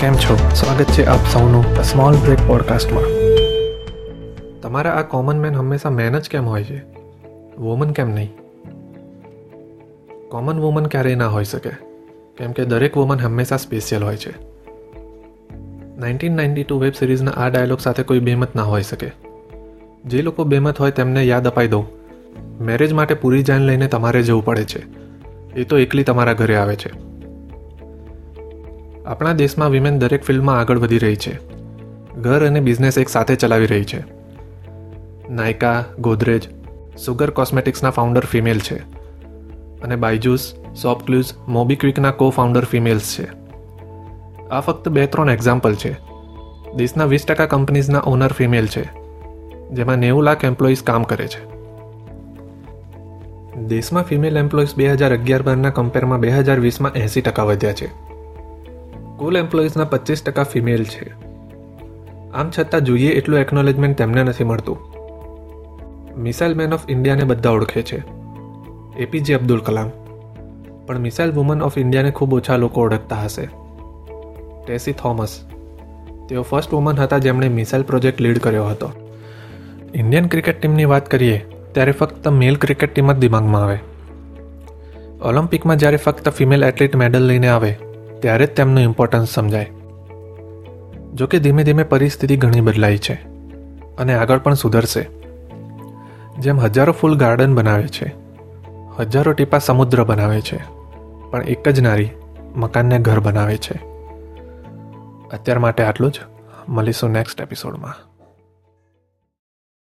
કેમ છો? સ્વાગત છે આપ સૌનું સ્મોલ બ્રેક પોડકાસ્ટમાં તમારા આ કોમન મેન હંમેશા મેન જ કેમ હોય છે? વુમન કેમ નહીં? કોમન વુમન ક્યારેય ના હોઈ શકે, કેમ કે દરેક વુમન હંમેશા સ્પેશિયલ હોય છે. નાઇન્ટીન નાઇન્ટી ટુ વેબ સિરીઝના આ ડાયલોગ સાથે કોઈ બેમત ના હોઈ શકે. જે લોકો બેમત હોય તેમને યાદ અપાઈ દઉં. મેરેજ માટે પૂરી જાન લઈને તમારે જવું પડે છે. એ તો એકલી તમારા ઘરે આવે છે. આપણા દેશમાં વિમેન દરેક ફિલ્ડમાં આગળ વધી રહી છે. ઘર અને બિઝનેસ એક સાથે ચલાવી રહી છે. નાયકા, ગોદરેજ સુગર કોસ્મેટિક્સના ફાઉન્ડર ફિમેલ છે. અને બાયજુસ સોપક્લુઝ મોબીક્વિકના કો ફાઉન્ડર ફિમેલ્સ છે. આ ફક્ત બે ત્રણ એક્ઝામ્પલ છે. દેશના વીસ ટકા કંપનીઝના ઓનર ફિમેલ છે. જેમાં નેવું લાખ એમ્પ્લોઈઝ કામ કરે છે. દેશમાં ફિમેલ એમ્પ્લોઈઝ બે હજાર અગિયાર બારના કમ્પેરમાં બે હજાર વીસમાં એંસી ટકા વધ્યા છે. કુલ એમ્પ્લોઈઝના પચીસ ટકા ફિમેલ છે. આમ છતાં જોઈએ એટલું એકનોલેજમેન્ટ તેમને નથી મળતું. મિસાઇલ મેન ઓફ ઇન્ડિયાને બધા ઓળખે છે. એપીજે અબ્દુલ કલામ. પણ મિસાઇલ વુમન ઓફ ઇન્ડિયાને ખૂબ ઓછા લોકો ઓળખતા હશે. ટેસી થોમસ. તેઓ ફર્સ્ટ વુમન હતા જેમણે મિસાઇલ પ્રોજેક્ટ લીડ કર્યો હતો. ઇન્ડિયન ક્રિકેટ ટીમની વાત કરીએ, ત્યારે ફક્ત મેલ ક્રિકેટ ટીમ જ દિમાગમાં આવે. ઓલિમ્પિકમાં જ્યારે ફક્ત ફિમેલ એથ્લીટ મેડલ લઈને આવે ત્યારે જ તેમનું ઇમ્પોર્ટન્સ સમજાય. જોકે ધીમે ધીમે પરિસ્થિતિ ઘણી બદલાઈ છે અને આગળ પણ સુધરશે. જેમ હજારો ફૂલ ગાર્ડન બનાવે છે, હજારો ટીપા સમુદ્ર બનાવે છે, પણ એક જ નારી મકાનને ઘર બનાવે છે. અત્યાર માટે આટલું જ. મળીશું નેક્સ્ટ એપિસોડમાં